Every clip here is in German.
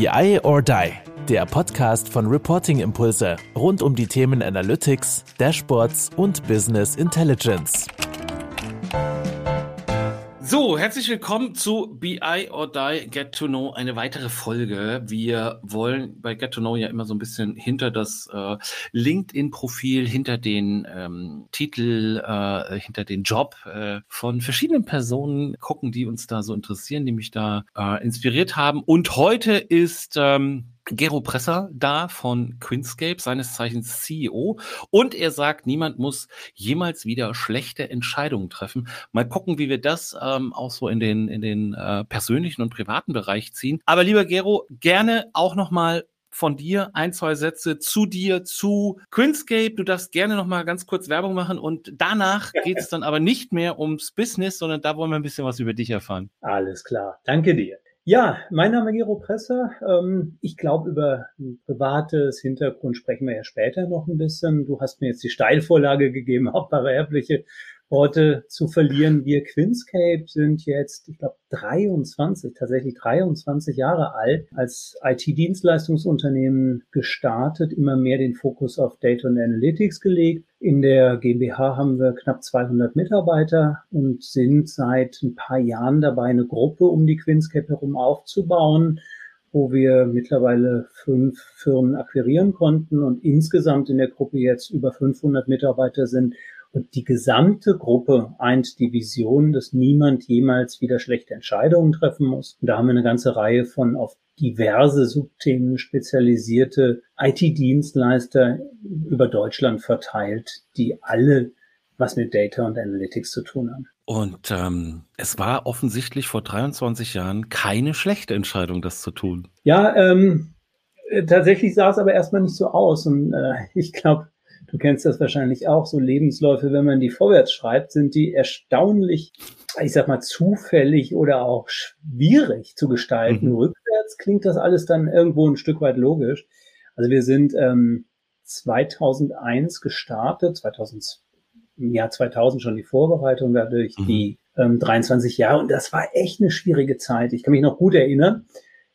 BI or Die, der Podcast von Reporting Impulse rund um die Themen Analytics, Dashboards und Business Intelligence. So, herzlich willkommen zu BI or Die Get to Know, eine weitere Folge. Wir wollen bei Get to Know ja immer so ein bisschen hinter das äh, LinkedIn-Profil, hinter den ähm, Titel, äh, hinter den Job äh, von verschiedenen Personen gucken, die uns da so interessieren, die mich da äh, inspiriert haben. Und heute ist ähm, Gero Presser da von Quinscape, seines Zeichens CEO. Und er sagt, niemand muss jemals wieder schlechte Entscheidungen treffen. Mal gucken, wie wir das ähm, auch so in den, in den äh, persönlichen und privaten Bereich ziehen. Aber lieber Gero, gerne auch nochmal von dir ein, zwei Sätze zu dir, zu Quinscape. Du darfst gerne noch mal ganz kurz Werbung machen und danach geht es dann aber nicht mehr ums Business, sondern da wollen wir ein bisschen was über dich erfahren. Alles klar. Danke dir. Ja, mein Name ist Gero Presser. Ähm, ich glaube, über privates Hintergrund sprechen wir ja später noch ein bisschen. Du hast mir jetzt die Steilvorlage gegeben, auch variabliche Worte zu verlieren. Wir Quinscape sind jetzt, ich glaube, 23, tatsächlich 23 Jahre alt, als IT-Dienstleistungsunternehmen gestartet, immer mehr den Fokus auf Data und Analytics gelegt. In der GmbH haben wir knapp 200 Mitarbeiter und sind seit ein paar Jahren dabei, eine Gruppe um die Quinscape herum aufzubauen wo wir mittlerweile fünf Firmen akquirieren konnten und insgesamt in der Gruppe jetzt über 500 Mitarbeiter sind und die gesamte Gruppe eint die Vision, dass niemand jemals wieder schlechte Entscheidungen treffen muss. Und da haben wir eine ganze Reihe von auf diverse Subthemen spezialisierte IT-Dienstleister über Deutschland verteilt, die alle was mit Data und Analytics zu tun haben. Und ähm, es war offensichtlich vor 23 Jahren keine schlechte Entscheidung, das zu tun. Ja, ähm, tatsächlich sah es aber erstmal nicht so aus. Und äh, ich glaube, du kennst das wahrscheinlich auch, so Lebensläufe, wenn man die vorwärts schreibt, sind die erstaunlich, ich sag mal, zufällig oder auch schwierig zu gestalten. Mhm. Rückwärts klingt das alles dann irgendwo ein Stück weit logisch. Also wir sind ähm, 2001 gestartet, 2000, im Jahr 2000 schon die Vorbereitung, dadurch mhm. die ähm, 23 Jahre. Und das war echt eine schwierige Zeit. Ich kann mich noch gut erinnern.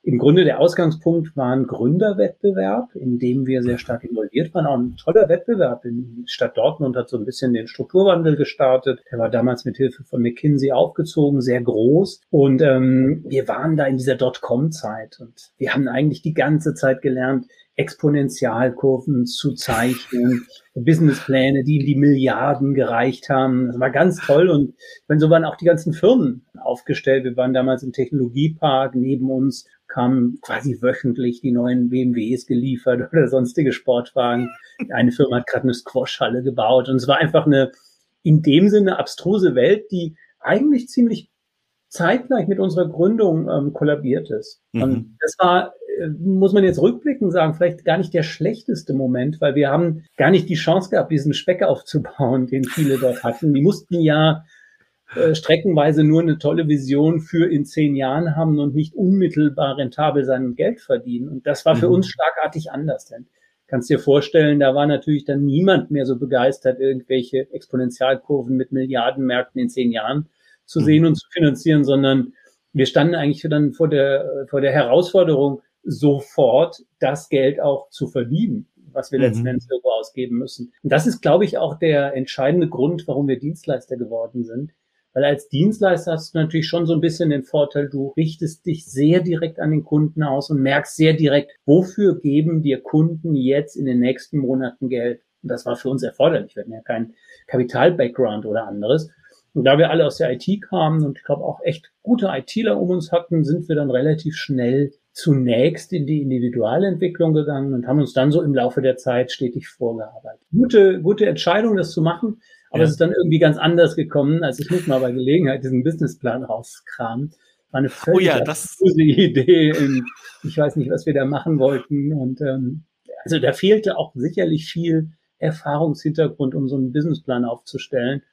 Im Grunde der Ausgangspunkt war ein Gründerwettbewerb, in dem wir sehr stark involviert waren. Auch ein toller Wettbewerb. In Stadt Dortmund hat so ein bisschen den Strukturwandel gestartet. Der war damals mit Hilfe von McKinsey aufgezogen, sehr groß. Und ähm, wir waren da in dieser Dotcom-Zeit. Und wir haben eigentlich die ganze Zeit gelernt, Exponentialkurven zu zeichnen, Businesspläne, die die Milliarden gereicht haben. Das war ganz toll und meine, so waren auch die ganzen Firmen aufgestellt. Wir waren damals im Technologiepark, neben uns kamen quasi wöchentlich die neuen BMWs geliefert oder sonstige Sportwagen. Eine Firma hat gerade eine Squashhalle gebaut und es war einfach eine in dem Sinne abstruse Welt, die eigentlich ziemlich zeitgleich mit unserer Gründung ähm, kollabiert ist. Mhm. Und das war äh, muss man jetzt rückblicken sagen, vielleicht gar nicht der schlechteste Moment, weil wir haben gar nicht die Chance gehabt, diesen Speck aufzubauen, den viele dort hatten. Die mussten ja äh, streckenweise nur eine tolle Vision für in zehn Jahren haben und nicht unmittelbar rentabel sein Geld verdienen. Und das war für mhm. uns schlagartig anders. Denn kannst dir vorstellen, da war natürlich dann niemand mehr so begeistert, irgendwelche Exponentialkurven mit Milliardenmärkten in zehn Jahren zu mhm. sehen und zu finanzieren, sondern wir standen eigentlich dann vor der, vor der Herausforderung, sofort das Geld auch zu verdienen, was wir mhm. letzten Endes irgendwo ausgeben müssen. Und das ist, glaube ich, auch der entscheidende Grund, warum wir Dienstleister geworden sind. Weil als Dienstleister hast du natürlich schon so ein bisschen den Vorteil, du richtest dich sehr direkt an den Kunden aus und merkst sehr direkt, wofür geben dir Kunden jetzt in den nächsten Monaten Geld. Und das war für uns erforderlich. Wir hatten ja keinen Kapital-Background oder anderes. Und da wir alle aus der IT kamen und ich glaube auch echt gute ITler um uns hatten, sind wir dann relativ schnell zunächst in die Individualentwicklung gegangen und haben uns dann so im Laufe der Zeit stetig vorgearbeitet. Gute, gute Entscheidung, das zu machen, aber ja. es ist dann irgendwie ganz anders gekommen, als ich nicht mal bei Gelegenheit diesen Businessplan rauskram. War eine völlig oh ja, das Idee. In, ich weiß nicht, was wir da machen wollten. Und ähm, also da fehlte auch sicherlich viel Erfahrungshintergrund, um so einen Businessplan aufzustellen.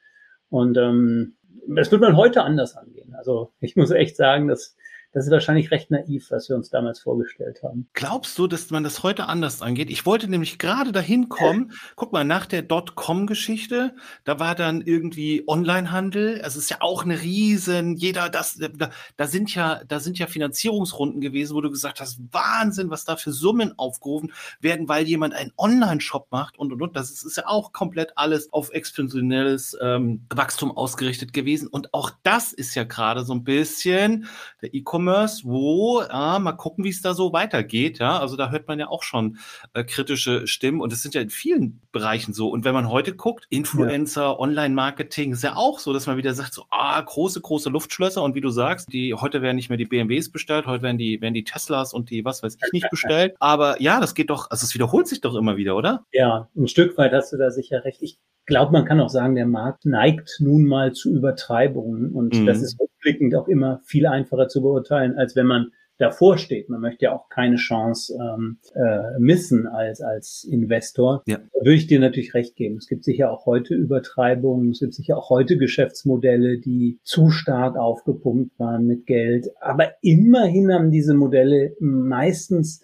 Und ähm, das wird man heute anders angehen. Also ich muss echt sagen, dass das ist wahrscheinlich recht naiv, was wir uns damals vorgestellt haben. Glaubst du, dass man das heute anders angeht? Ich wollte nämlich gerade dahin kommen. Guck mal, nach der Dotcom-Geschichte, da war dann irgendwie Onlinehandel. Es ist ja auch eine riesen, jeder, das, da, da sind ja, da sind ja Finanzierungsrunden gewesen, wo du gesagt hast, Wahnsinn, was da für Summen aufgerufen werden, weil jemand einen Online-Shop macht und und und. Das ist, ist ja auch komplett alles auf exponentielles ähm, Wachstum ausgerichtet gewesen. Und auch das ist ja gerade so ein bisschen der E-Commerce, wo, ja, mal gucken, wie es da so weitergeht. Ja, also da hört man ja auch schon äh, kritische Stimmen und es sind ja in vielen Bereichen so. Und wenn man heute guckt, Influencer, ja. Online-Marketing ist ja auch so, dass man wieder sagt, so, ah, große, große Luftschlösser und wie du sagst, die heute werden nicht mehr die BMWs bestellt, heute werden die, werden die Teslas und die, was weiß ich, nicht bestellt. Aber ja, das geht doch, also es wiederholt sich doch immer wieder, oder? Ja, ein Stück weit hast du da sicher recht. Ich glaube, man kann auch sagen, der Markt neigt nun mal zu Übertreibungen und mhm. das ist rückblickend auch immer viel einfacher zu beurteilen, als wenn man davor steht. Man möchte ja auch keine Chance ähm, äh, missen als, als Investor. Ja. Da würde ich dir natürlich recht geben. Es gibt sicher auch heute Übertreibungen, es gibt sicher auch heute Geschäftsmodelle, die zu stark aufgepumpt waren mit Geld. Aber immerhin haben diese Modelle meistens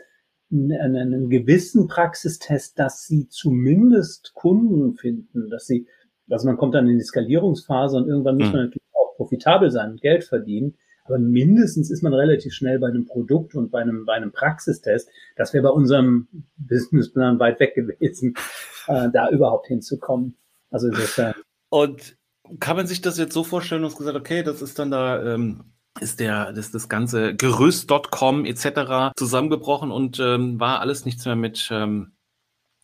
einen, einen gewissen Praxistest, dass sie zumindest Kunden finden, dass sie, also man kommt dann in die Skalierungsphase und irgendwann muss hm. man natürlich auch profitabel sein und Geld verdienen. Aber mindestens ist man relativ schnell bei einem Produkt und bei einem, bei einem Praxistest. Das wäre bei unserem Businessplan weit weg gewesen, äh, da überhaupt hinzukommen. Also insofern. Und kann man sich das jetzt so vorstellen, du hast gesagt, okay, das ist dann da, ähm, ist der, das, das ganze Gerüst.com etc. zusammengebrochen und ähm, war alles nichts mehr mit ähm,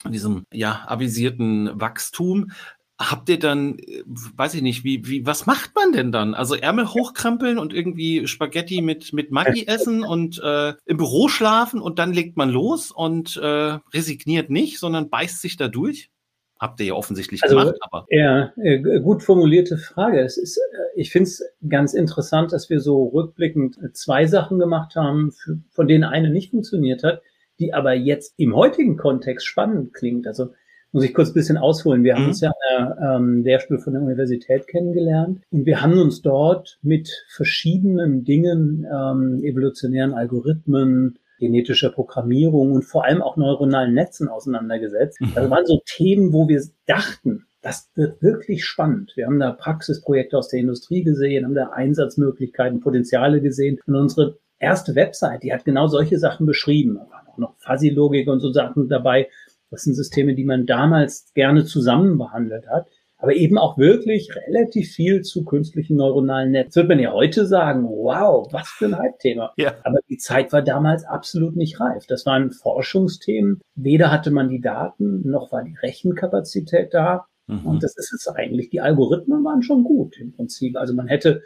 diesem ja avisierten Wachstum. Habt ihr dann, äh, weiß ich nicht, wie, wie, was macht man denn dann? Also Ärmel hochkrempeln und irgendwie Spaghetti mit, mit Maggi essen und äh, im Büro schlafen und dann legt man los und äh, resigniert nicht, sondern beißt sich da durch? Habt ihr ja offensichtlich also, gemacht, aber. Ja, äh, gut formulierte Frage. Es ist, äh, ich finde es ganz interessant, dass wir so rückblickend zwei Sachen gemacht haben, von denen eine nicht funktioniert hat, die aber jetzt im heutigen Kontext spannend klingt. Also muss ich kurz ein bisschen ausholen. Wir mhm. haben uns ja an der ähm, Lehrstuhl von der Universität kennengelernt und wir haben uns dort mit verschiedenen Dingen, ähm, evolutionären Algorithmen, genetischer Programmierung und vor allem auch neuronalen Netzen auseinandergesetzt. Mhm. Das waren so Themen, wo wir dachten, das wird wirklich spannend. Wir haben da Praxisprojekte aus der Industrie gesehen, haben da Einsatzmöglichkeiten, Potenziale gesehen. Und unsere erste Website, die hat genau solche Sachen beschrieben. Da waren auch noch Fuzzy-Logik und so Sachen dabei, das sind Systeme, die man damals gerne zusammen behandelt hat. Aber eben auch wirklich relativ viel zu künstlichen neuronalen Netzen. Wird man ja heute sagen, wow, was für ein Hype-Thema. Ja. Aber die Zeit war damals absolut nicht reif. Das waren Forschungsthemen. Weder hatte man die Daten, noch war die Rechenkapazität da. Mhm. Und das ist es eigentlich. Die Algorithmen waren schon gut im Prinzip. Also man hätte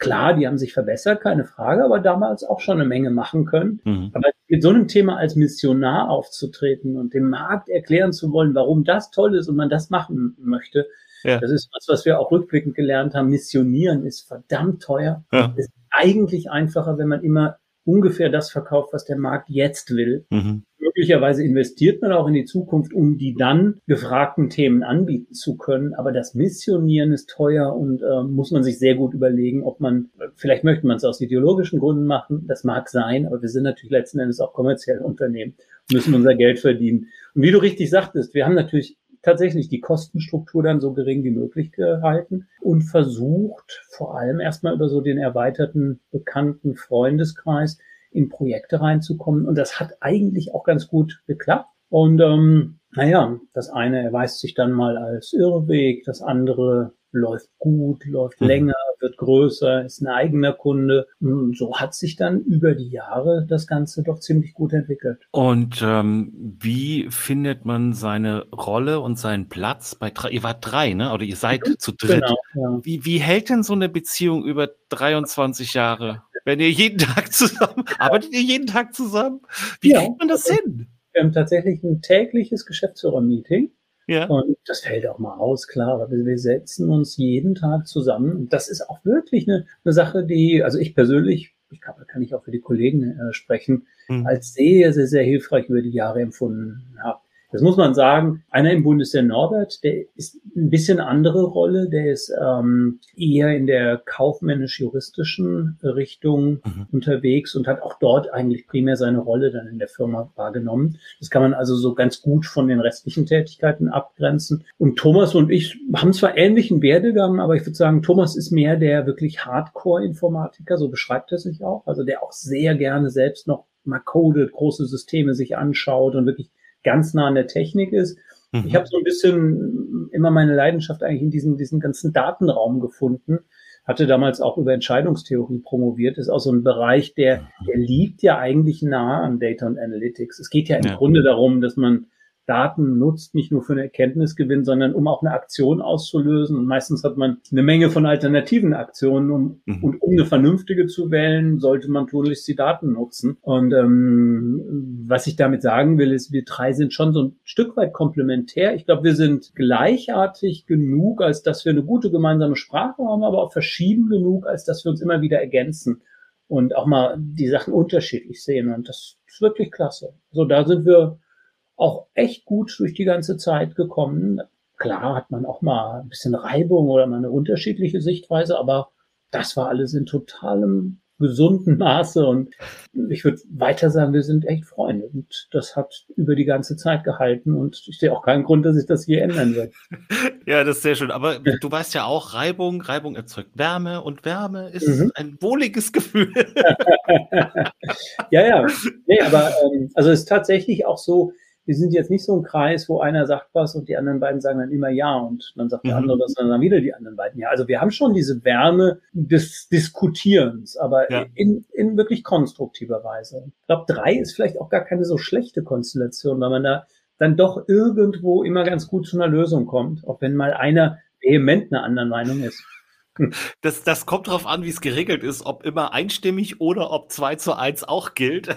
Klar, die haben sich verbessert, keine Frage, aber damals auch schon eine Menge machen können. Mhm. Aber mit so einem Thema als Missionar aufzutreten und dem Markt erklären zu wollen, warum das toll ist und man das machen möchte, ja. das ist was, was wir auch rückblickend gelernt haben. Missionieren ist verdammt teuer. Ja. Ist eigentlich einfacher, wenn man immer ungefähr das verkauft, was der Markt jetzt will. Mhm. Möglicherweise investiert man auch in die Zukunft, um die dann gefragten Themen anbieten zu können. Aber das Missionieren ist teuer und äh, muss man sich sehr gut überlegen, ob man, vielleicht möchte man es aus ideologischen Gründen machen. Das mag sein, aber wir sind natürlich letzten Endes auch kommerzielle Unternehmen, müssen unser Geld verdienen. Und wie du richtig sagtest, wir haben natürlich tatsächlich die Kostenstruktur dann so gering wie möglich gehalten und versucht, vor allem erstmal über so den erweiterten bekannten Freundeskreis in Projekte reinzukommen. Und das hat eigentlich auch ganz gut geklappt. Und ähm, naja, das eine erweist sich dann mal als Irrweg, das andere läuft gut, läuft mhm. länger, wird größer, ist ein eigener Kunde. Und so hat sich dann über die Jahre das Ganze doch ziemlich gut entwickelt. Und ähm, wie findet man seine Rolle und seinen Platz bei drei? Ihr wart drei, ne? Oder ihr seid mhm. zu dritt. Genau, ja. wie, wie hält denn so eine Beziehung über 23 Jahre? Wenn ihr jeden Tag zusammen, arbeitet ihr jeden Tag zusammen? Wie ja, kriegt man das hin? Wir haben tatsächlich ein tägliches Geschäftsführer-Meeting ja. Und das fällt auch mal aus, klar, aber wir setzen uns jeden Tag zusammen. Und das ist auch wirklich eine, eine Sache, die, also ich persönlich, ich glaube, da kann ich auch für die Kollegen äh, sprechen, mhm. als sehr, sehr, sehr hilfreich über die Jahre empfunden habe. Das muss man sagen. Einer im Bund ist der Norbert, der ist ein bisschen andere Rolle. Der ist ähm, eher in der kaufmännisch-juristischen Richtung mhm. unterwegs und hat auch dort eigentlich primär seine Rolle dann in der Firma wahrgenommen. Das kann man also so ganz gut von den restlichen Tätigkeiten abgrenzen. Und Thomas und ich haben zwar ähnlichen Werdegang, aber ich würde sagen, Thomas ist mehr der wirklich Hardcore-Informatiker, so beschreibt er sich auch. Also der auch sehr gerne selbst noch mal codet, große Systeme sich anschaut und wirklich ganz nah an der Technik ist. Mhm. Ich habe so ein bisschen immer meine Leidenschaft eigentlich in diesem, diesem ganzen Datenraum gefunden. Hatte damals auch über Entscheidungstheorie promoviert, ist auch so ein Bereich, der, der liegt ja eigentlich nah an Data und Analytics. Es geht ja im ja. Grunde darum, dass man Daten nutzt, nicht nur für eine Erkenntnisgewinn, sondern um auch eine Aktion auszulösen. Und meistens hat man eine Menge von alternativen Aktionen. Um, mhm. Und um eine vernünftige zu wählen, sollte man tunlichst die Daten nutzen. Und ähm, was ich damit sagen will, ist, wir drei sind schon so ein Stück weit komplementär. Ich glaube, wir sind gleichartig genug, als dass wir eine gute gemeinsame Sprache haben, aber auch verschieden genug, als dass wir uns immer wieder ergänzen und auch mal die Sachen unterschiedlich sehen. Und das ist wirklich klasse. So, da sind wir auch echt gut durch die ganze Zeit gekommen. Klar hat man auch mal ein bisschen Reibung oder mal eine unterschiedliche Sichtweise, aber das war alles in totalem gesunden Maße und ich würde weiter sagen, wir sind echt Freunde und das hat über die ganze Zeit gehalten und ich sehe auch keinen Grund, dass sich das hier ändern wird. Ja, das ist sehr schön. Aber du weißt ja auch, Reibung, Reibung erzeugt Wärme und Wärme ist mhm. ein wohliges Gefühl. ja, ja. Nee, aber ähm, also es ist tatsächlich auch so, wir sind jetzt nicht so ein Kreis, wo einer sagt was und die anderen beiden sagen dann immer ja und dann sagt der mhm. andere das und dann wieder die anderen beiden ja. Also wir haben schon diese Wärme des Diskutierens, aber ja. in, in wirklich konstruktiver Weise. Ich glaube, drei ist vielleicht auch gar keine so schlechte Konstellation, weil man da dann doch irgendwo immer ganz gut zu einer Lösung kommt, auch wenn mal einer vehement einer anderen Meinung ist. Das, das kommt darauf an, wie es geregelt ist, ob immer einstimmig oder ob 2 zu 1 auch gilt.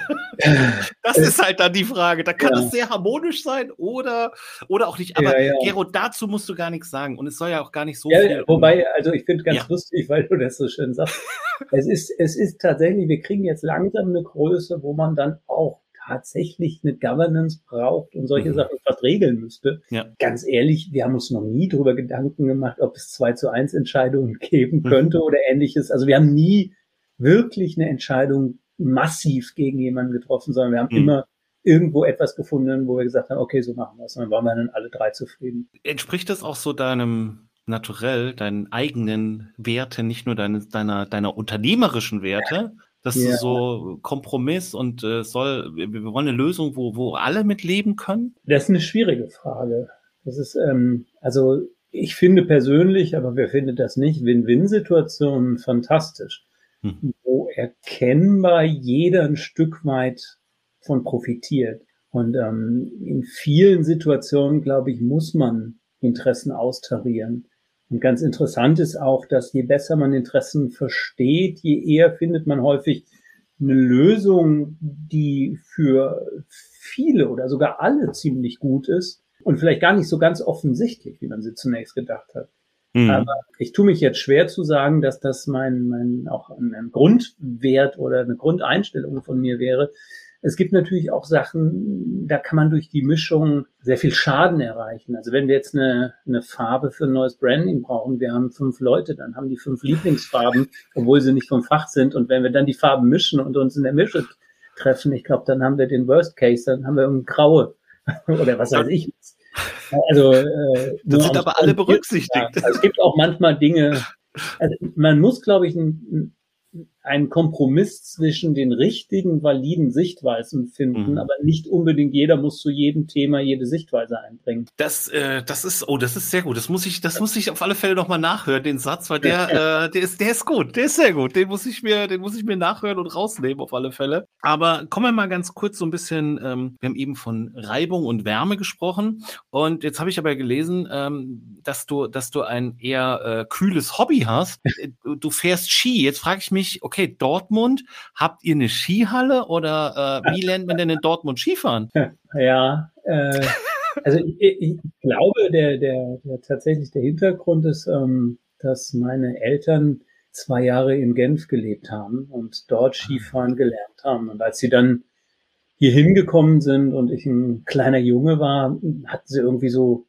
Das ist halt dann die Frage. Da kann ja. es sehr harmonisch sein oder, oder auch nicht. Aber ja, ja. Gero, dazu musst du gar nichts sagen. Und es soll ja auch gar nicht so ja. Wobei, also ich finde ganz lustig, weil du das so schön sagst. es, ist, es ist tatsächlich, wir kriegen jetzt langsam eine Größe, wo man dann auch tatsächlich eine Governance braucht und solche mhm. Sachen fast regeln müsste. Ja. Ganz ehrlich, wir haben uns noch nie darüber Gedanken gemacht, ob es 2 zu 1 Entscheidungen geben mhm. könnte mhm. oder ähnliches. Also wir haben nie wirklich eine Entscheidung massiv gegen jemanden getroffen, sondern wir haben mhm. immer irgendwo etwas gefunden, wo wir gesagt haben, okay, so machen wir es. Und dann waren wir dann alle drei zufrieden. Entspricht das auch so deinem Naturell, deinen eigenen Werten, nicht nur deine, deiner, deiner unternehmerischen Werte, das ja. ist so Kompromiss und äh, soll, wir, wir wollen eine Lösung, wo, wo alle mitleben können? Das ist eine schwierige Frage. Das ist, ähm, also ich finde persönlich, aber wer findet das nicht, Win-Win-Situationen fantastisch, hm. wo erkennbar jeder ein Stück weit von profitiert. Und ähm, in vielen Situationen, glaube ich, muss man Interessen austarieren. Und ganz interessant ist auch, dass je besser man Interessen versteht, je eher findet man häufig eine Lösung, die für viele oder sogar alle ziemlich gut ist und vielleicht gar nicht so ganz offensichtlich, wie man sie zunächst gedacht hat. Mhm. Aber ich tue mich jetzt schwer zu sagen, dass das mein, mein auch ein Grundwert oder eine Grundeinstellung von mir wäre, es gibt natürlich auch Sachen, da kann man durch die Mischung sehr viel Schaden erreichen. Also wenn wir jetzt eine, eine Farbe für ein neues Branding brauchen, wir haben fünf Leute, dann haben die fünf Lieblingsfarben, obwohl sie nicht vom Fach sind. Und wenn wir dann die Farben mischen und uns in der Mische treffen, ich glaube, dann haben wir den Worst Case, dann haben wir ein graue oder was weiß ich. Also äh, das sind aber alle berücksichtigt. Also es gibt auch manchmal Dinge. Also man muss, glaube ich, ein, einen Kompromiss zwischen den richtigen, validen Sichtweisen finden, mhm. aber nicht unbedingt jeder muss zu jedem Thema jede Sichtweise einbringen. Das, äh, das ist, oh, das ist sehr gut. Das muss ich, das muss ich auf alle Fälle nochmal nachhören, den Satz, weil der, äh, der ist, der ist gut, der ist sehr gut. Den muss ich mir, den muss ich mir nachhören und rausnehmen auf alle Fälle. Aber kommen wir mal ganz kurz so ein bisschen, ähm, wir haben eben von Reibung und Wärme gesprochen und jetzt habe ich aber gelesen, ähm, dass du, dass du ein eher äh, kühles Hobby hast. Du, du fährst Ski. Jetzt frage ich mich, okay, okay, Dortmund, habt ihr eine Skihalle oder äh, wie lernt man denn in Dortmund Skifahren? Ja, äh, also ich, ich, glaube, der, der, der tatsächlich der Hintergrund ist, ähm, dass meine Eltern zwei Jahre in Genf gelebt haben und dort Skifahren gelernt haben. Und als sie dann hier hingekommen sind und ich ein kleiner Junge war, hatten sie irgendwie so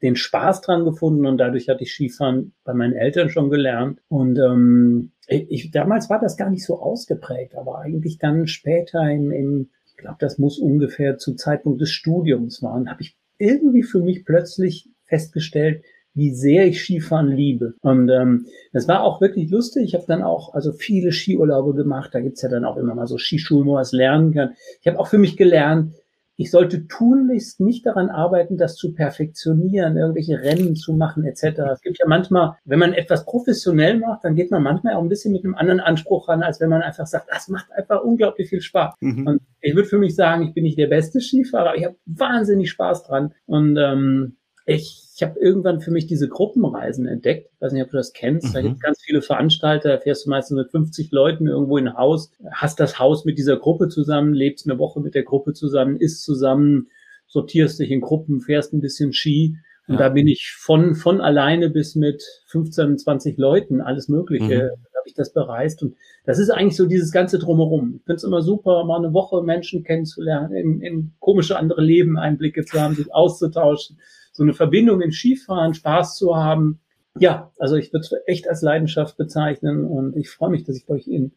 den Spaß dran gefunden und dadurch hatte ich Skifahren bei meinen Eltern schon gelernt. Und ähm, ich, damals war das gar nicht so ausgeprägt, aber eigentlich dann später im, im ich glaube, das muss ungefähr zu Zeitpunkt des Studiums waren, habe ich irgendwie für mich plötzlich festgestellt, wie sehr ich Skifahren liebe. Und ähm, das war auch wirklich lustig. Ich habe dann auch also viele Skiurlaube gemacht. Da gibt's ja dann auch immer mal so Skischulen, wo man es lernen kann. Ich habe auch für mich gelernt, ich sollte tunlichst nicht daran arbeiten, das zu perfektionieren, irgendwelche Rennen zu machen etc. Es gibt ja manchmal, wenn man etwas professionell macht, dann geht man manchmal auch ein bisschen mit einem anderen Anspruch ran, als wenn man einfach sagt, das macht einfach unglaublich viel Spaß. Mhm. Und ich würde für mich sagen, ich bin nicht der beste Skifahrer, aber ich habe wahnsinnig Spaß dran. Und ähm, ich, ich habe irgendwann für mich diese Gruppenreisen entdeckt. Ich weiß nicht, ob du das kennst. Mhm. Da gibt es ganz viele Veranstalter, da fährst du meistens mit 50 Leuten irgendwo in ein Haus, hast das Haus mit dieser Gruppe zusammen, lebst eine Woche mit der Gruppe zusammen, isst zusammen, sortierst dich in Gruppen, fährst ein bisschen Ski. Und ja. da bin ich von, von alleine bis mit 15, 20 Leuten, alles Mögliche, mhm. habe ich das bereist. Und das ist eigentlich so dieses ganze Drumherum. Ich finde es immer super, mal eine Woche Menschen kennenzulernen, in, in komische andere Leben Einblicke zu haben, sich auszutauschen so eine Verbindung im Skifahren, Spaß zu haben. Ja, also ich würde es echt als Leidenschaft bezeichnen und ich freue mich, dass ich euch in,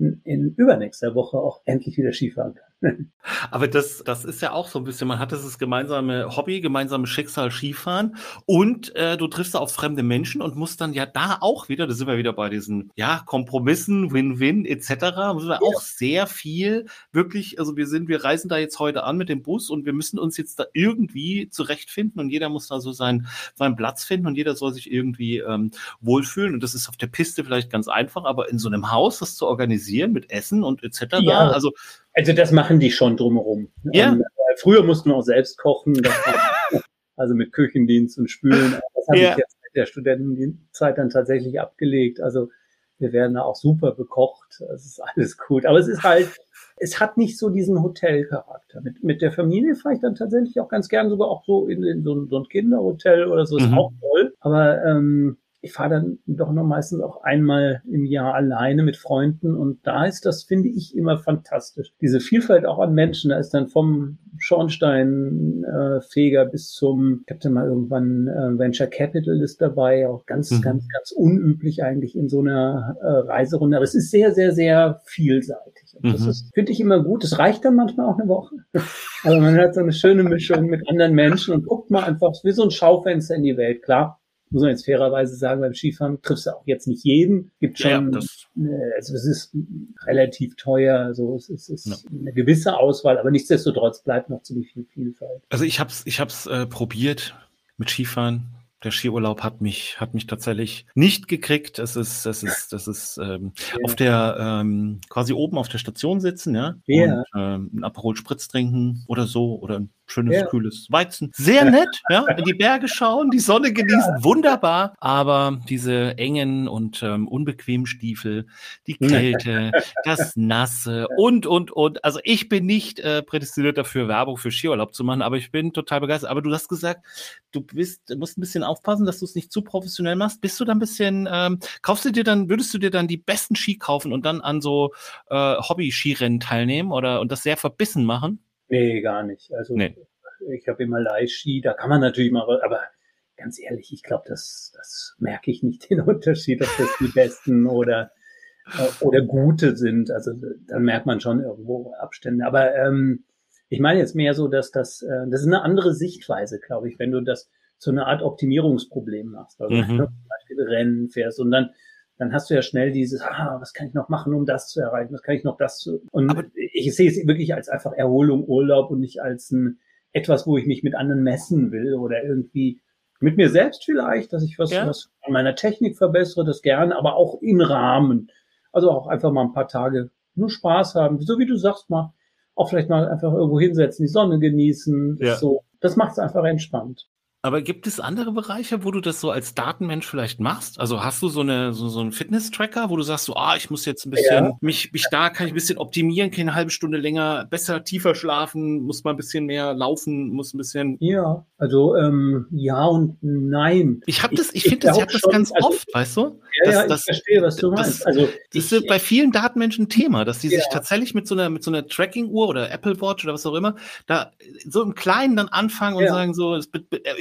in, übernächster Woche auch endlich wieder Skifahren kann. Aber das, das ist ja auch so ein bisschen, man hat das gemeinsame Hobby, gemeinsame Schicksal Skifahren und äh, du triffst auf fremde Menschen und musst dann ja da auch wieder, da sind wir wieder bei diesen ja, Kompromissen, Win-Win etc., müssen wir ja. auch sehr viel wirklich, also wir sind, wir reisen da jetzt heute an mit dem Bus und wir müssen uns jetzt da irgendwie zurechtfinden und jeder muss da so seinen, seinen Platz finden und jeder soll sich irgendwie ähm, wohlfühlen und das ist auf der Piste vielleicht ganz einfach, aber in so einem Haus das zu organisieren mit Essen und etc., ja. also also das machen die schon drumherum. Ja. Und, äh, früher mussten wir auch selbst kochen, war, also mit Küchendienst und Spülen. Das habe ja. ich jetzt mit der Studentenzeit dann tatsächlich abgelegt. Also wir werden da auch super bekocht. Das ist alles gut. Aber es ist halt, es hat nicht so diesen Hotelcharakter. Mit, mit der Familie fahre ich dann tatsächlich auch ganz gern sogar auch so in, in so, so ein Kinderhotel oder so. Ist mhm. auch toll. Aber ähm, ich fahre dann doch noch meistens auch einmal im Jahr alleine mit Freunden und da ist das, finde ich, immer fantastisch. Diese Vielfalt auch an Menschen, da ist dann vom Schornsteinfeger äh, bis zum, ich habe mal irgendwann äh, Venture Capital ist dabei, auch ganz, mhm. ganz, ganz unüblich eigentlich in so einer äh, Reiserunde. Aber es ist sehr, sehr, sehr vielseitig. Und das mhm. finde ich immer gut. Es reicht dann manchmal auch eine Woche. Aber man hat so eine schöne Mischung mit anderen Menschen und guckt mal einfach wie so ein Schaufenster in die Welt. Klar, muss man jetzt fairerweise sagen, beim Skifahren triffst du auch jetzt nicht jeden. Gibt schon, ja, äh, also es ist relativ teuer, also es ist, es ist ja. eine gewisse Auswahl, aber nichtsdestotrotz bleibt noch ziemlich viel Vielfalt. Also ich habe es ich hab's, äh, probiert mit Skifahren der Skiurlaub hat mich, hat mich tatsächlich nicht gekriegt. Es ist, das ist, das ist ähm, ja. auf der ähm, quasi oben auf der Station sitzen, ja, ja. und ähm, ein Aperol Spritz trinken oder so oder ein schönes, ja. kühles Weizen. Sehr nett, ja, in die Berge schauen, die Sonne genießen, ja. wunderbar. Aber diese engen und ähm, unbequemen Stiefel, die Kälte, das Nasse und, und, und. Also ich bin nicht äh, prädestiniert dafür, Werbung für Skiurlaub zu machen, aber ich bin total begeistert. Aber du hast gesagt, du bist, musst ein bisschen aufpassen, dass du es nicht zu professionell machst. Bist du dann ein bisschen, ähm, kaufst du dir dann, würdest du dir dann die besten Ski kaufen und dann an so äh, Hobby-Skirennen teilnehmen oder und das sehr verbissen machen? Nee, gar nicht. Also nee. ich habe immer Leihski, da kann man natürlich mal, aber ganz ehrlich, ich glaube, das, das merke ich nicht den Unterschied, ob das die besten oder äh, oder gute sind. Also dann merkt man schon irgendwo Abstände. Aber ähm, ich meine jetzt mehr so, dass das, äh, das ist eine andere Sichtweise, glaube ich, wenn du das zu einer Art Optimierungsproblem machst. Also mhm. wenn du zum Beispiel Rennen fährst und dann dann hast du ja schnell dieses, ah, was kann ich noch machen, um das zu erreichen, was kann ich noch das zu. Und Aber ich sehe es wirklich als einfach Erholung, Urlaub und nicht als ein etwas, wo ich mich mit anderen messen will oder irgendwie mit mir selbst vielleicht, dass ich was, ja. was an meiner Technik verbessere, das gerne, aber auch im Rahmen. Also auch einfach mal ein paar Tage nur Spaß haben, so wie du sagst, mal auch vielleicht mal einfach irgendwo hinsetzen, die Sonne genießen, ja. so. Das macht es einfach entspannt. Aber gibt es andere Bereiche, wo du das so als Datenmensch vielleicht machst? Also hast du so eine so, so einen Fitness-Tracker, wo du sagst, so, ah, ich muss jetzt ein bisschen ja. mich, mich da kann ich ein bisschen optimieren, kann eine halbe Stunde länger, besser, tiefer schlafen, muss mal ein bisschen mehr laufen, muss ein bisschen. Ja, also ähm, ja und nein. Ich habe das, ich, ich finde das, ich habe das ganz also, oft, weißt du? Ja, ja, das, ich verstehe, was du meinst. Das, also das ist bei vielen Datenmenschen ein Thema, dass die ja. sich tatsächlich mit so einer mit so einer Tracking-Uhr oder Apple Watch oder was auch immer da so im Kleinen dann anfangen und ja. sagen so, es,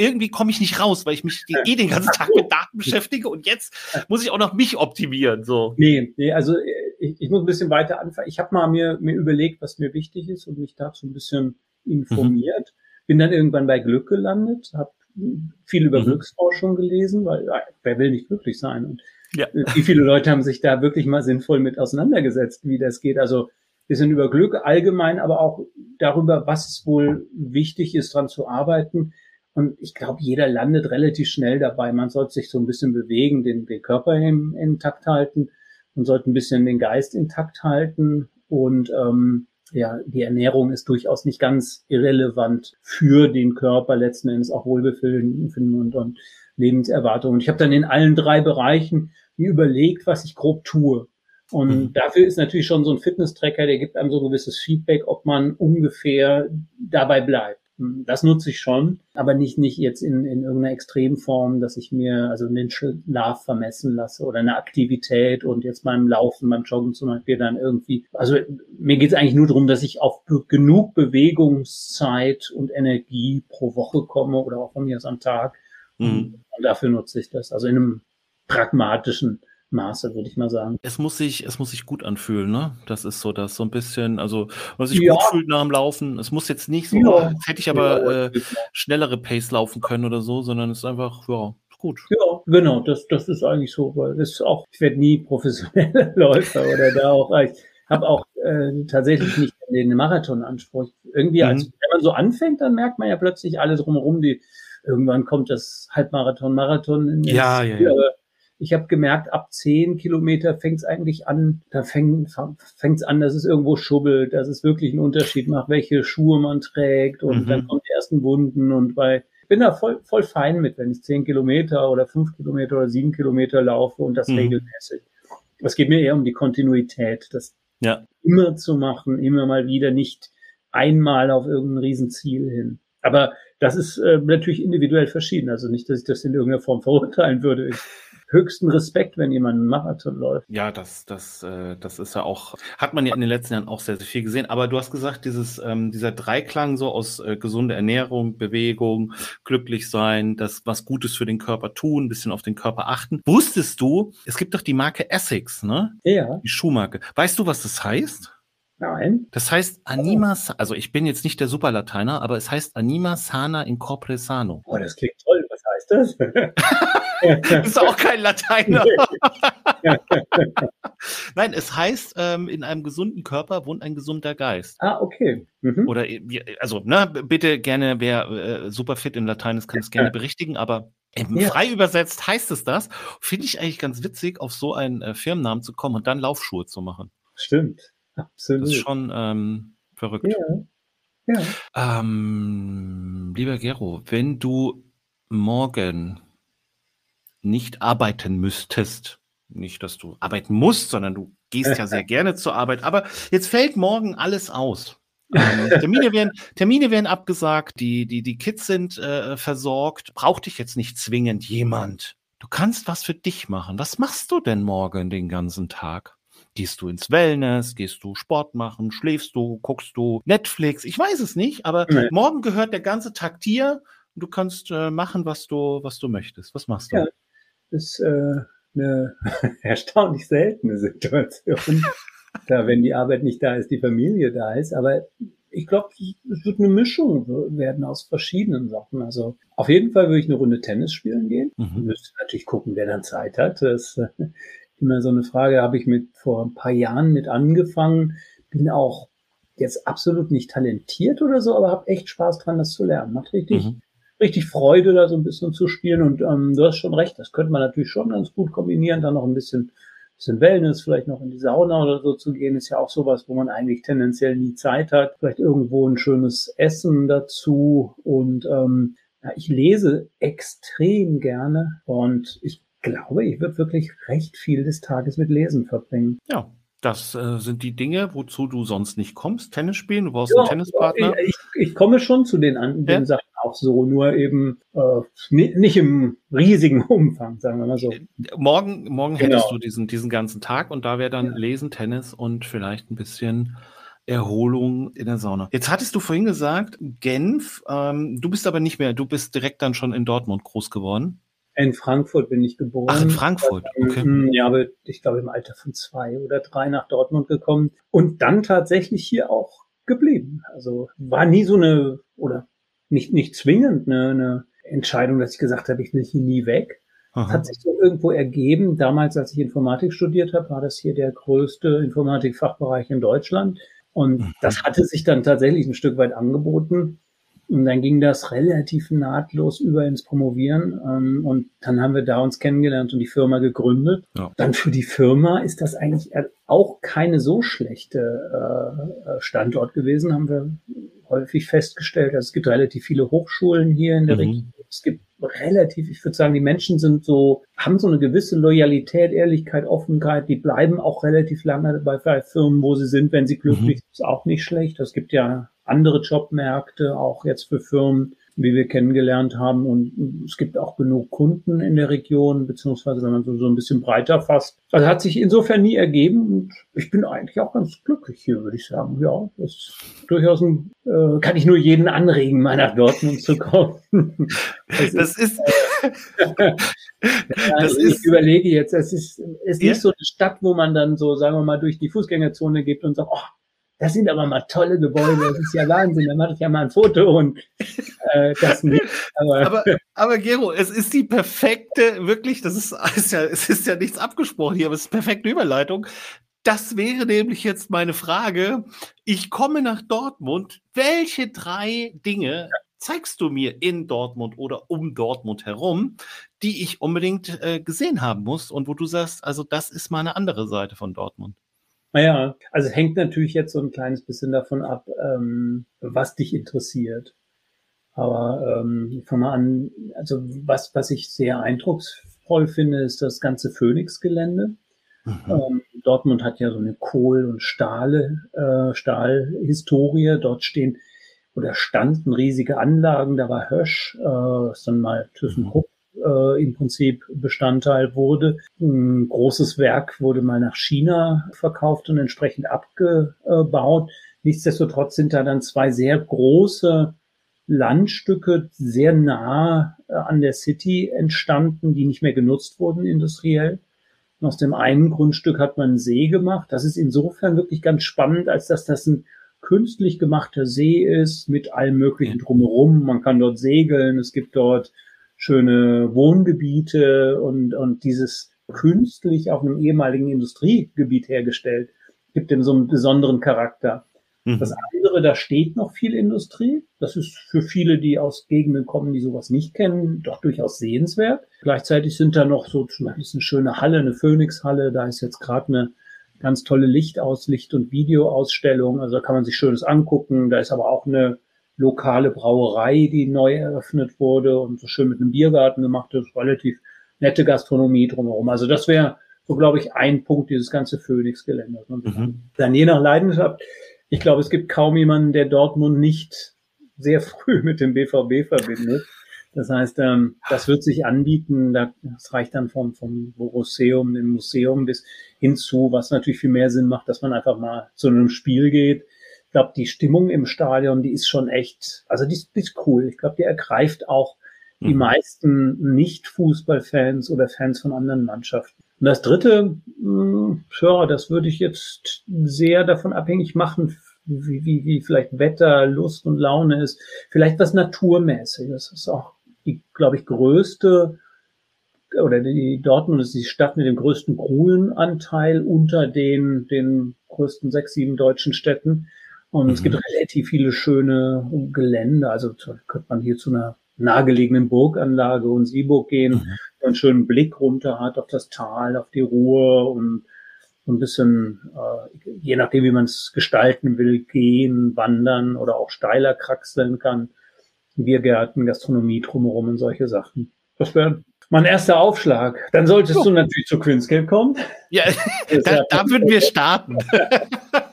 irgendwie komme ich nicht raus, weil ich mich eh den ganzen Tag mit Daten beschäftige und jetzt muss ich auch noch mich optimieren. So. Nee, nee also äh, ich, ich muss ein bisschen weiter anfangen. Ich habe mal mir, mir überlegt, was mir wichtig ist und mich dazu ein bisschen informiert. Mhm. Bin dann irgendwann bei Glück gelandet, habe viel über mhm. Glücksforschung gelesen, weil wer will nicht glücklich sein? Und ja. wie viele Leute haben sich da wirklich mal sinnvoll mit auseinandergesetzt, wie das geht? Also wir sind über Glück allgemein, aber auch darüber, was es wohl wichtig ist, dran zu arbeiten. Und ich glaube, jeder landet relativ schnell dabei. Man sollte sich so ein bisschen bewegen, den, den Körper im, intakt halten. Man sollte ein bisschen den Geist intakt halten. Und ähm, ja, die Ernährung ist durchaus nicht ganz irrelevant für den Körper, letzten Endes auch Wohlbefinden und, und Lebenserwartung. ich habe dann in allen drei Bereichen mir überlegt, was ich grob tue. Und mhm. dafür ist natürlich schon so ein Fitness-Tracker, der gibt einem so ein gewisses Feedback, ob man ungefähr dabei bleibt. Das nutze ich schon, aber nicht, nicht jetzt in, in irgendeiner Extremform, dass ich mir also den Schlaf vermessen lasse oder eine Aktivität und jetzt beim Laufen, beim Joggen zum Beispiel dann irgendwie. Also mir geht es eigentlich nur darum, dass ich auf genug Bewegungszeit und Energie pro Woche komme oder auch von mir aus am Tag. Mhm. Und dafür nutze ich das. Also in einem pragmatischen Maße, würde ich mal sagen. Es muss sich, es muss sich gut anfühlen, ne? Das ist so das, so ein bisschen, also was sich ja. gut fühlt nach dem Laufen. Es muss jetzt nicht so, ja. hätte ich aber äh, schnellere Pace laufen können oder so, sondern es ist einfach, ja, gut. Ja, genau, das, das ist eigentlich so, weil ist auch, ich werde nie professioneller Läufer oder da auch, ich habe auch äh, tatsächlich nicht den Marathonanspruch. Irgendwie, mhm. als, wenn man so anfängt, dann merkt man ja plötzlich alle drumherum, die irgendwann kommt das Halbmarathon, Marathon. Ja, ja, ja. Aber ich habe gemerkt, ab zehn Kilometer fängt es eigentlich an, da fängt es an, dass es irgendwo schubbelt, dass es wirklich einen Unterschied macht, welche Schuhe man trägt und mhm. dann kommen die ersten Wunden und bei ich bin da voll, voll fein mit, wenn ich zehn Kilometer oder fünf Kilometer oder sieben Kilometer laufe und das mhm. regelmäßig. Es geht mir eher um die Kontinuität, das ja. immer zu machen, immer mal wieder, nicht einmal auf irgendein Riesenziel hin. Aber das ist äh, natürlich individuell verschieden. Also nicht, dass ich das in irgendeiner Form verurteilen würde. Ich höchsten Respekt, wenn jemand einen Marathon läuft. Ja, das, das, äh, das ist ja auch, hat man ja in den letzten Jahren auch sehr, sehr viel gesehen. Aber du hast gesagt, dieses, ähm, dieser Dreiklang so aus äh, gesunde Ernährung, Bewegung, glücklich sein, das was Gutes für den Körper tun, ein bisschen auf den Körper achten. Wusstest du, es gibt doch die Marke Essex, ne? Ja. Die Schuhmarke. Weißt du, was das heißt? Nein. Das heißt Anima, also ich bin jetzt nicht der Superlateiner, aber es heißt Anima sana in corpore sano. Oh, das klingt toll. Heißt das? das ist auch kein Lateiner. Nein, es heißt, ähm, in einem gesunden Körper wohnt ein gesunder Geist. Ah, okay. Mhm. Oder, also, ne, bitte gerne, wer äh, super fit in Latein ist, kann es gerne berichtigen, aber ja. Frei übersetzt heißt es das. Finde ich eigentlich ganz witzig, auf so einen äh, Firmennamen zu kommen und dann Laufschuhe zu machen. Stimmt. Absolut. Das ist schon ähm, verrückt. Ja. ja. Ähm, lieber Gero, wenn du morgen nicht arbeiten müsstest, nicht, dass du arbeiten musst, sondern du gehst ja sehr gerne zur Arbeit, aber jetzt fällt morgen alles aus. ähm, Termine, werden, Termine werden abgesagt, die, die, die Kids sind äh, versorgt. Braucht dich jetzt nicht zwingend jemand. Du kannst was für dich machen. Was machst du denn morgen den ganzen Tag? Gehst du ins Wellness? Gehst du Sport machen? Schläfst du? Guckst du Netflix? Ich weiß es nicht, aber nee. morgen gehört der ganze Tag dir. Du kannst äh, machen, was du, was du möchtest. Was machst du? Ja, ist äh, eine erstaunlich seltene Situation. da, wenn die Arbeit nicht da ist, die Familie da ist. Aber ich glaube, es wird eine Mischung werden aus verschiedenen Sachen. Also auf jeden Fall würde ich eine Runde Tennis spielen gehen. Mhm. Müsste natürlich gucken, wer dann Zeit hat. Das äh, immer so eine Frage, habe ich mit vor ein paar Jahren mit angefangen, bin auch jetzt absolut nicht talentiert oder so, aber habe echt Spaß dran, das zu lernen. Macht richtig, mhm. Richtig Freude, da so ein bisschen zu spielen. Und ähm, du hast schon recht, das könnte man natürlich schon ganz gut kombinieren, dann noch ein bisschen, bisschen Wellness, vielleicht noch in die Sauna oder so zu gehen, ist ja auch sowas, wo man eigentlich tendenziell nie Zeit hat. Vielleicht irgendwo ein schönes Essen dazu und ähm, ja, ich lese extrem gerne und ich glaube, ich würde wirklich recht viel des Tages mit Lesen verbringen. Ja, das äh, sind die Dinge, wozu du sonst nicht kommst. Tennis spielen, du brauchst ja, einen Tennispartner. Ich, ich, komme schon zu den anderen ja. Sachen auch so, nur eben äh, nicht im riesigen Umfang, sagen wir mal so. Morgen, morgen genau. hättest du diesen, diesen ganzen Tag und da wäre dann ja. Lesen, Tennis und vielleicht ein bisschen Erholung in der Sauna. Jetzt hattest du vorhin gesagt, Genf, ähm, du bist aber nicht mehr, du bist direkt dann schon in Dortmund groß geworden. In Frankfurt bin ich geboren. Ach, in Frankfurt, okay. Hm, ja, aber ich glaube im Alter von zwei oder drei nach Dortmund gekommen und dann tatsächlich hier auch geblieben. Also war nie so eine, oder nicht, nicht zwingend eine, eine Entscheidung, dass ich gesagt habe, ich will hier nie weg. Aha. Hat sich so irgendwo ergeben. Damals, als ich Informatik studiert habe, war das hier der größte Informatikfachbereich in Deutschland. Und mhm. das hatte sich dann tatsächlich ein Stück weit angeboten. Und dann ging das relativ nahtlos über ins Promovieren. Ähm, und dann haben wir da uns kennengelernt und die Firma gegründet. Ja. Dann für die Firma ist das eigentlich auch keine so schlechte äh, Standort gewesen, haben wir häufig festgestellt. Also es gibt relativ viele Hochschulen hier in der mhm. Region. Es gibt relativ, ich würde sagen, die Menschen sind so, haben so eine gewisse Loyalität, Ehrlichkeit, Offenheit. Die bleiben auch relativ lange bei Firmen, wo sie sind, wenn sie glücklich mhm. sind. Ist auch nicht schlecht. Es gibt ja andere Jobmärkte, auch jetzt für Firmen, wie wir kennengelernt haben. Und es gibt auch genug Kunden in der Region, beziehungsweise wenn man so, so ein bisschen breiter fasst. Also hat sich insofern nie ergeben und ich bin eigentlich auch ganz glücklich hier, würde ich sagen. Ja, das ist durchaus ein, äh, kann ich nur jeden anregen, mal nach Dortmund zu kommen. Das, das ist, ja, das ich ist, überlege jetzt, es ist, es ist ja? nicht so eine Stadt, wo man dann so, sagen wir mal, durch die Fußgängerzone geht und sagt, oh, das sind aber mal tolle Gebäude, das ist ja Wahnsinn, da mache ich ja mal ein Foto und äh, das nicht. Aber, aber, aber Gero, es ist die perfekte, wirklich, das ist, ist ja, es ist ja nichts abgesprochen hier, aber es ist perfekte Überleitung. Das wäre nämlich jetzt meine Frage. Ich komme nach Dortmund. Welche drei Dinge zeigst du mir in Dortmund oder um Dortmund herum, die ich unbedingt äh, gesehen haben muss und wo du sagst, also das ist mal eine andere Seite von Dortmund? Naja, also hängt natürlich jetzt so ein kleines bisschen davon ab, ähm, was dich interessiert. Aber ähm, ich fange mal an, also was, was ich sehr eindrucksvoll finde, ist das ganze Phoenix-Gelände. Mhm. Ähm, Dortmund hat ja so eine Kohl- und Stahle, äh, Stahlhistorie. Dort stehen oder standen riesige Anlagen. Da war Hösch, äh, ist dann mal ThyssenKrupp äh, im Prinzip Bestandteil wurde. Ein großes Werk wurde mal nach China verkauft und entsprechend abgebaut. Nichtsdestotrotz sind da dann zwei sehr große Landstücke sehr nah äh, an der City entstanden, die nicht mehr genutzt wurden industriell. Und aus dem einen Grundstück hat man einen See gemacht. Das ist insofern wirklich ganz spannend, als dass das ein künstlich gemachter See ist mit allem möglichen drumherum. Man kann dort segeln, es gibt dort schöne Wohngebiete und, und dieses künstlich auf einem ehemaligen Industriegebiet hergestellt, gibt dem so einen besonderen Charakter. Mhm. Das andere, da steht noch viel Industrie. Das ist für viele, die aus Gegenden kommen, die sowas nicht kennen, doch durchaus sehenswert. Gleichzeitig sind da noch so zum Beispiel eine schöne Halle, eine Phoenix-Halle. Da ist jetzt gerade eine ganz tolle Lichtaus-, Licht- und Videoausstellung. Also da kann man sich Schönes angucken. Da ist aber auch eine lokale Brauerei, die neu eröffnet wurde und so schön mit einem Biergarten gemacht ist, relativ nette Gastronomie drumherum. Also das wäre so, glaube ich, ein Punkt dieses ganze Phoenix-Gelände. Mhm. Dann je nach Leidenschaft. Ich glaube, es gibt kaum jemanden, der Dortmund nicht sehr früh mit dem BVB verbindet. Das heißt, ähm, das wird sich anbieten. Das reicht dann vom, vom Borusseum, dem Museum bis hinzu, was natürlich viel mehr Sinn macht, dass man einfach mal zu einem Spiel geht, ich glaube, die Stimmung im Stadion, die ist schon echt, also die ist, die ist cool. Ich glaube, die ergreift auch die mhm. meisten Nicht-Fußballfans oder Fans von anderen Mannschaften. Und das dritte, mh, hm, ja, das würde ich jetzt sehr davon abhängig machen, wie, wie, wie vielleicht Wetter, Lust und Laune ist. Vielleicht was Naturmäßiges. Das ist auch die, glaube ich, größte oder die Dortmund ist die Stadt mit dem größten Grulenanteil unter den, den größten sechs, sieben deutschen Städten. Und mhm. es gibt mhm. relativ viele schöne Gelände. Also könnte man hier zu einer nahegelegenen Burganlage und Sieburg gehen, mhm. einen schönen Blick runter hat auf das Tal, auf die Ruhe und so ein bisschen, äh, je nachdem, wie man es gestalten will, gehen, wandern oder auch steiler kraxeln kann. Biergärten, Gastronomie drumherum und solche Sachen. Das wäre mein erster Aufschlag. Dann solltest oh. du natürlich zu Quinscape kommen. Ja, da, da würden wir starten.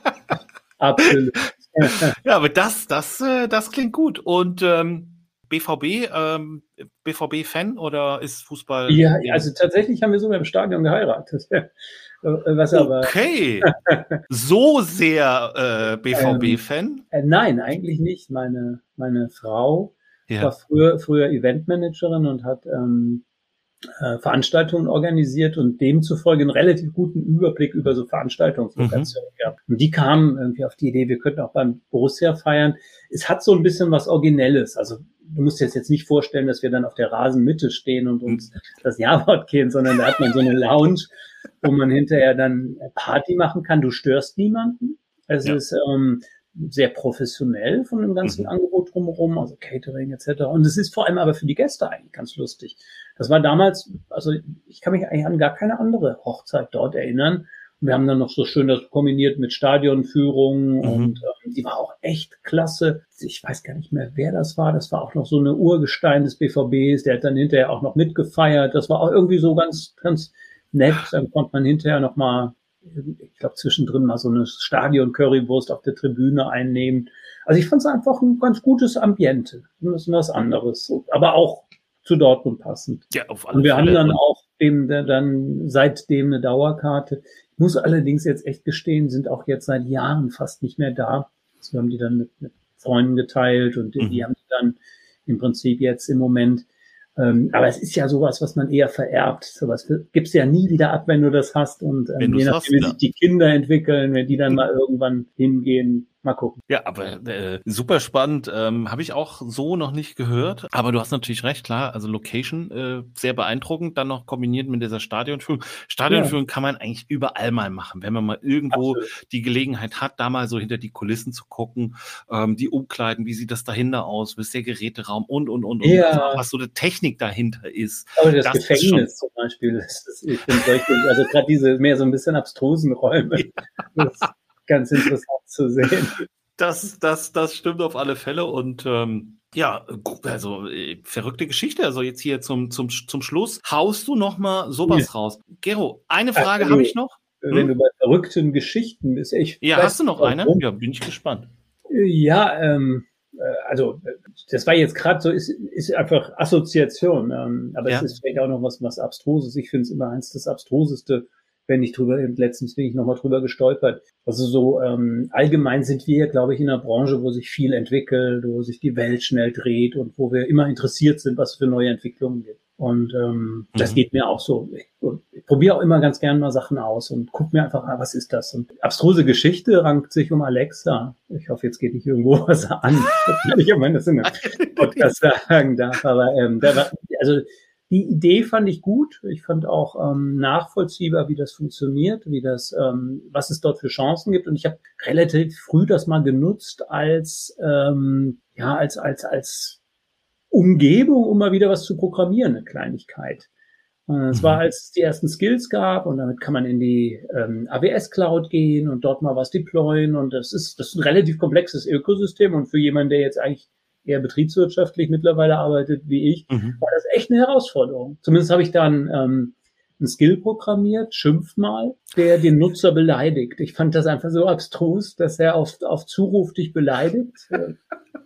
Absolut. ja, aber das, das, äh, das klingt gut. Und ähm, BVB, ähm, BVB-Fan oder ist Fußball? Ja, also tatsächlich haben wir sogar im Stadion geheiratet. Was aber, okay. so sehr äh, BVB-Fan? Ähm, äh, nein, eigentlich nicht. Meine, meine Frau ja. war früher, früher Eventmanagerin und hat ähm, äh, Veranstaltungen organisiert und demzufolge einen relativ guten Überblick über so Veranstaltungslokationen mhm. gehabt. Und die kamen irgendwie auf die Idee, wir könnten auch beim Borussia feiern. Es hat so ein bisschen was Originelles. Also du musst dir jetzt nicht vorstellen, dass wir dann auf der Rasenmitte stehen und uns mhm. das Jawort gehen, sondern da hat man so eine Lounge, wo man hinterher dann Party machen kann. Du störst niemanden. Es ja. ist ähm, sehr professionell von dem ganzen mhm. Angebot drumherum, also Catering etc. Und es ist vor allem aber für die Gäste eigentlich ganz lustig. Das war damals, also ich kann mich eigentlich an gar keine andere Hochzeit dort erinnern. Wir haben dann noch so schön das kombiniert mit Stadionführung mhm. und ähm, die war auch echt klasse. Ich weiß gar nicht mehr, wer das war. Das war auch noch so eine Urgestein des BVBs. Der hat dann hinterher auch noch mitgefeiert. Das war auch irgendwie so ganz, ganz nett. Dann konnte man hinterher noch mal, ich glaube zwischendrin mal so eine Stadion-Currywurst auf der Tribüne einnehmen. Also ich fand es einfach ein ganz gutes Ambiente. Das ist was anderes. Aber auch zu Dortmund passend. Ja, auf alle Und wir Fälle. haben dann auch dem, der dann seitdem eine Dauerkarte. Ich muss allerdings jetzt echt gestehen, sind auch jetzt seit Jahren fast nicht mehr da. Also wir haben die dann mit, mit Freunden geteilt und mhm. die haben die dann im Prinzip jetzt im Moment. Ähm, aber es ist ja sowas, was man eher vererbt. Sowas gibt's ja nie wieder ab, wenn du das hast. Und ähm, je nachdem, wie sich die Kinder entwickeln, wenn die dann mal irgendwann hingehen, Mal gucken. Ja, aber äh, super spannend. Ähm, Habe ich auch so noch nicht gehört. Aber du hast natürlich recht, klar. Also Location äh, sehr beeindruckend. Dann noch kombiniert mit dieser Stadionführung. Stadionführung ja. kann man eigentlich überall mal machen, wenn man mal irgendwo Absolut. die Gelegenheit hat, da mal so hinter die Kulissen zu gucken, ähm, die Umkleiden, wie sieht das dahinter aus, wie ist der Geräteraum und und und, ja. und was so eine Technik dahinter ist. Aber das, das Gefängnis zum Beispiel, ist, das, ich finde also gerade diese mehr so ein bisschen abstrusen Räume. Ja. Ganz interessant zu sehen. Das, das, das stimmt auf alle Fälle und ähm, ja, also äh, verrückte Geschichte. Also jetzt hier zum, zum, zum Schluss haust du noch mal sowas ja. raus. Gero, eine Frage also, habe ich noch. Wenn hm? du bei verrückten Geschichten bist, ich. Ja, hast du noch warum. eine? Ja, bin ich gespannt. Ja, ähm, äh, also das war jetzt gerade so, ist, ist einfach Assoziation, ähm, aber ja. es ist vielleicht auch noch was, was Abstruses. Ich finde es immer eins das Abstruseste wenn ich drüber, letztens bin ich nochmal drüber gestolpert. Also so ähm, allgemein sind wir, glaube ich, in einer Branche, wo sich viel entwickelt, wo sich die Welt schnell dreht und wo wir immer interessiert sind, was für neue Entwicklungen gibt. Und ähm, mhm. das geht mir auch so. Ich, ich probiere auch immer ganz gerne mal Sachen aus und guck mir einfach, ah, was ist das? Und abstruse Geschichte rankt sich um Alexa. Ich hoffe, jetzt geht nicht irgendwo was an. ich meine, das in einem Podcast sagen darf. Aber ähm, da war, also die Idee fand ich gut. Ich fand auch ähm, nachvollziehbar, wie das funktioniert, wie das, ähm, was es dort für Chancen gibt. Und ich habe relativ früh das mal genutzt als ähm, ja als als als Umgebung, um mal wieder was zu programmieren, eine Kleinigkeit. Es war, mhm. als es die ersten Skills gab und damit kann man in die ähm, AWS Cloud gehen und dort mal was deployen und das ist, das ist ein relativ komplexes Ökosystem und für jemanden, der jetzt eigentlich eher betriebswirtschaftlich mittlerweile arbeitet wie ich, mhm. war das echt eine Herausforderung. Zumindest habe ich dann ähm, ein Skill programmiert, schimpf mal, der den Nutzer beleidigt. Ich fand das einfach so abstrus, dass er auf, auf Zuruf dich beleidigt. Äh,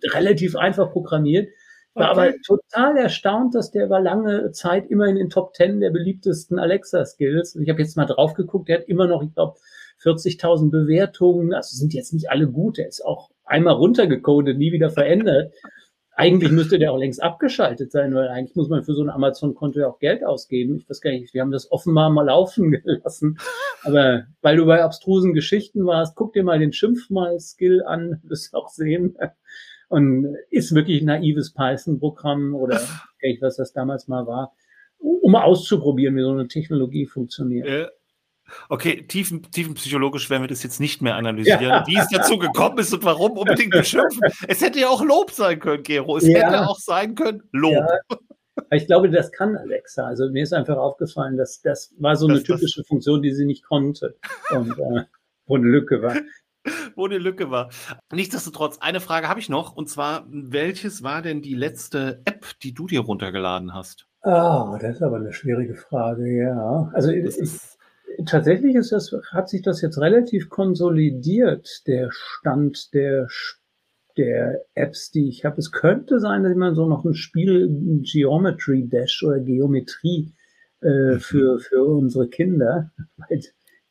relativ einfach programmiert. War okay. aber total erstaunt, dass der war lange Zeit immer in den Top Ten der beliebtesten Alexa-Skills. Ich habe jetzt mal drauf geguckt, der hat immer noch, ich glaube, 40.000 Bewertungen. Also sind jetzt nicht alle gut. Der ist auch einmal runtergecodet, nie wieder verändert. Eigentlich müsste der auch längst abgeschaltet sein, weil eigentlich muss man für so ein Amazon-Konto ja auch Geld ausgeben. Ich weiß gar nicht, wir haben das offenbar mal laufen gelassen. Aber weil du bei abstrusen Geschichten warst, guck dir mal den Schimpfmal-Skill an, wirst du auch sehen. Und ist wirklich ein naives Python-Programm oder was das damals mal war, um auszuprobieren, wie so eine Technologie funktioniert. Äh, Okay, tiefen, tiefenpsychologisch werden wir das jetzt nicht mehr analysieren, ja. wie es dazu gekommen ist und warum unbedingt beschimpfen. es hätte ja auch Lob sein können, Gero. Es ja. hätte auch sein können, Lob. Ja. Ich glaube, das kann Alexa. Also mir ist einfach aufgefallen, dass das war so eine das, typische das. Funktion, die sie nicht konnte und äh, wo eine Lücke war. wo eine Lücke war. Nichtsdestotrotz, eine Frage habe ich noch, und zwar, welches war denn die letzte App, die du dir runtergeladen hast? Ah, das ist aber eine schwierige Frage, ja. Also ich, tatsächlich ist das, hat sich das jetzt relativ konsolidiert, der Stand der, der Apps, die ich habe. Es könnte sein, dass man so noch ein Spiel Geometry Dash oder Geometrie äh, mhm. für, für unsere Kinder, weil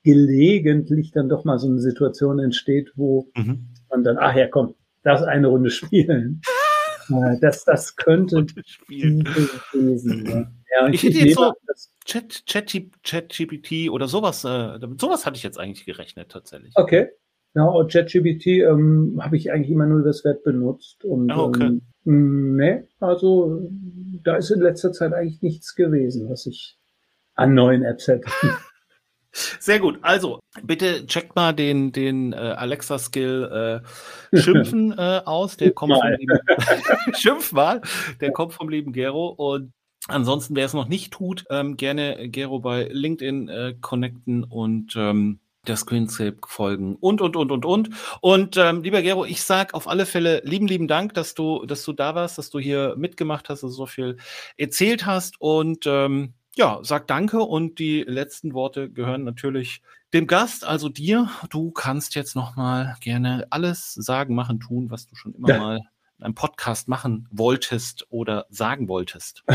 gelegentlich dann doch mal so eine Situation entsteht, wo mhm. man dann, ach ja, komm, das eine Runde spielen. äh, das, das könnte gewesen sein. Ja, ich, ich hätte jetzt so Chat, Chat, Chat oder sowas, äh, damit sowas hatte ich jetzt eigentlich gerechnet tatsächlich. Okay. Ja, und ChatGPT ähm, habe ich eigentlich immer nur das Web benutzt. Und oh, okay. ähm, ne, also da ist in letzter Zeit eigentlich nichts gewesen, was ich an neuen Apps hätte. Sehr gut. Also, bitte checkt mal den, den äh, Alexa-Skill äh, Schimpfen äh, aus. Der kommt vom lieben, Schimpf mal. Der kommt vom lieben Gero. Und ansonsten, wer es noch nicht tut, ähm, gerne Gero bei LinkedIn äh, connecten und ähm, der Screenscape folgen und und und und und und ähm, lieber Gero, ich sag auf alle Fälle lieben lieben Dank, dass du dass du da warst, dass du hier mitgemacht hast, dass du so viel erzählt hast und ähm, ja, sag danke und die letzten Worte gehören natürlich dem Gast, also dir. Du kannst jetzt noch mal gerne alles sagen, machen, tun, was du schon immer ja. mal in einem Podcast machen wolltest oder sagen wolltest.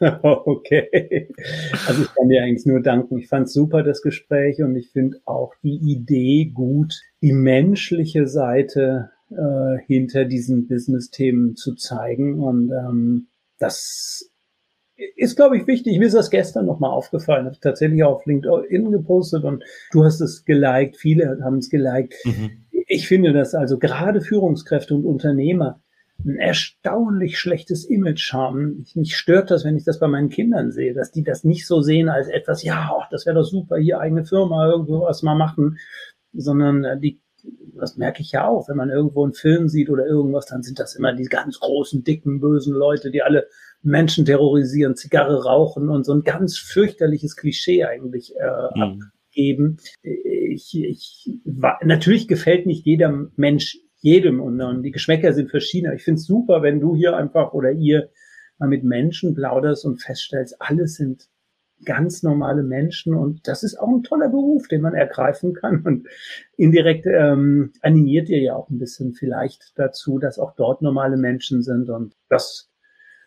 okay. Also ich kann dir eigentlich nur danken. Ich fand super das Gespräch und ich finde auch die Idee gut, die menschliche Seite äh, hinter diesen Business-Themen zu zeigen und ähm, das ist, glaube ich, wichtig. Mir ist das gestern nochmal aufgefallen. Habe ich tatsächlich auf LinkedIn gepostet und du hast es geliked. Viele haben es geliked. Mhm. Ich finde, dass also gerade Führungskräfte und Unternehmer ein erstaunlich schlechtes Image haben. Mich stört das, wenn ich das bei meinen Kindern sehe, dass die das nicht so sehen als etwas, ja, oh, das wäre doch super, hier eigene Firma, irgendwo was mal machen, sondern äh, die das merke ich ja auch, wenn man irgendwo einen Film sieht oder irgendwas, dann sind das immer die ganz großen, dicken, bösen Leute, die alle Menschen terrorisieren, Zigarre rauchen und so ein ganz fürchterliches Klischee eigentlich äh, mhm. abgeben. Ich, ich, natürlich gefällt nicht jeder Mensch jedem und, und die Geschmäcker sind verschieden. Ich finde es super, wenn du hier einfach oder ihr mal mit Menschen plauderst und feststellst, alles sind ganz normale Menschen und das ist auch ein toller Beruf, den man ergreifen kann und indirekt ähm, animiert ihr ja auch ein bisschen vielleicht dazu, dass auch dort normale Menschen sind und das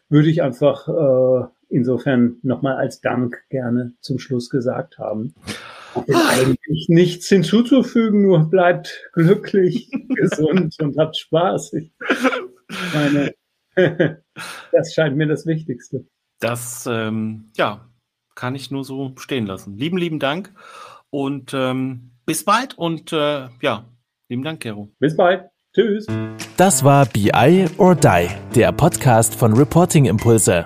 würde ich einfach äh, insofern nochmal als Dank gerne zum Schluss gesagt haben. Eigentlich nichts hinzuzufügen, nur bleibt glücklich, gesund und habt Spaß. Ich meine, das scheint mir das Wichtigste. Das, ähm, ja, kann ich nur so stehen lassen. Lieben, lieben Dank und ähm, bis bald und äh, ja, lieben Dank, Gero. Bis bald. Tschüss. Das war BI or Die, der Podcast von Reporting Impulse.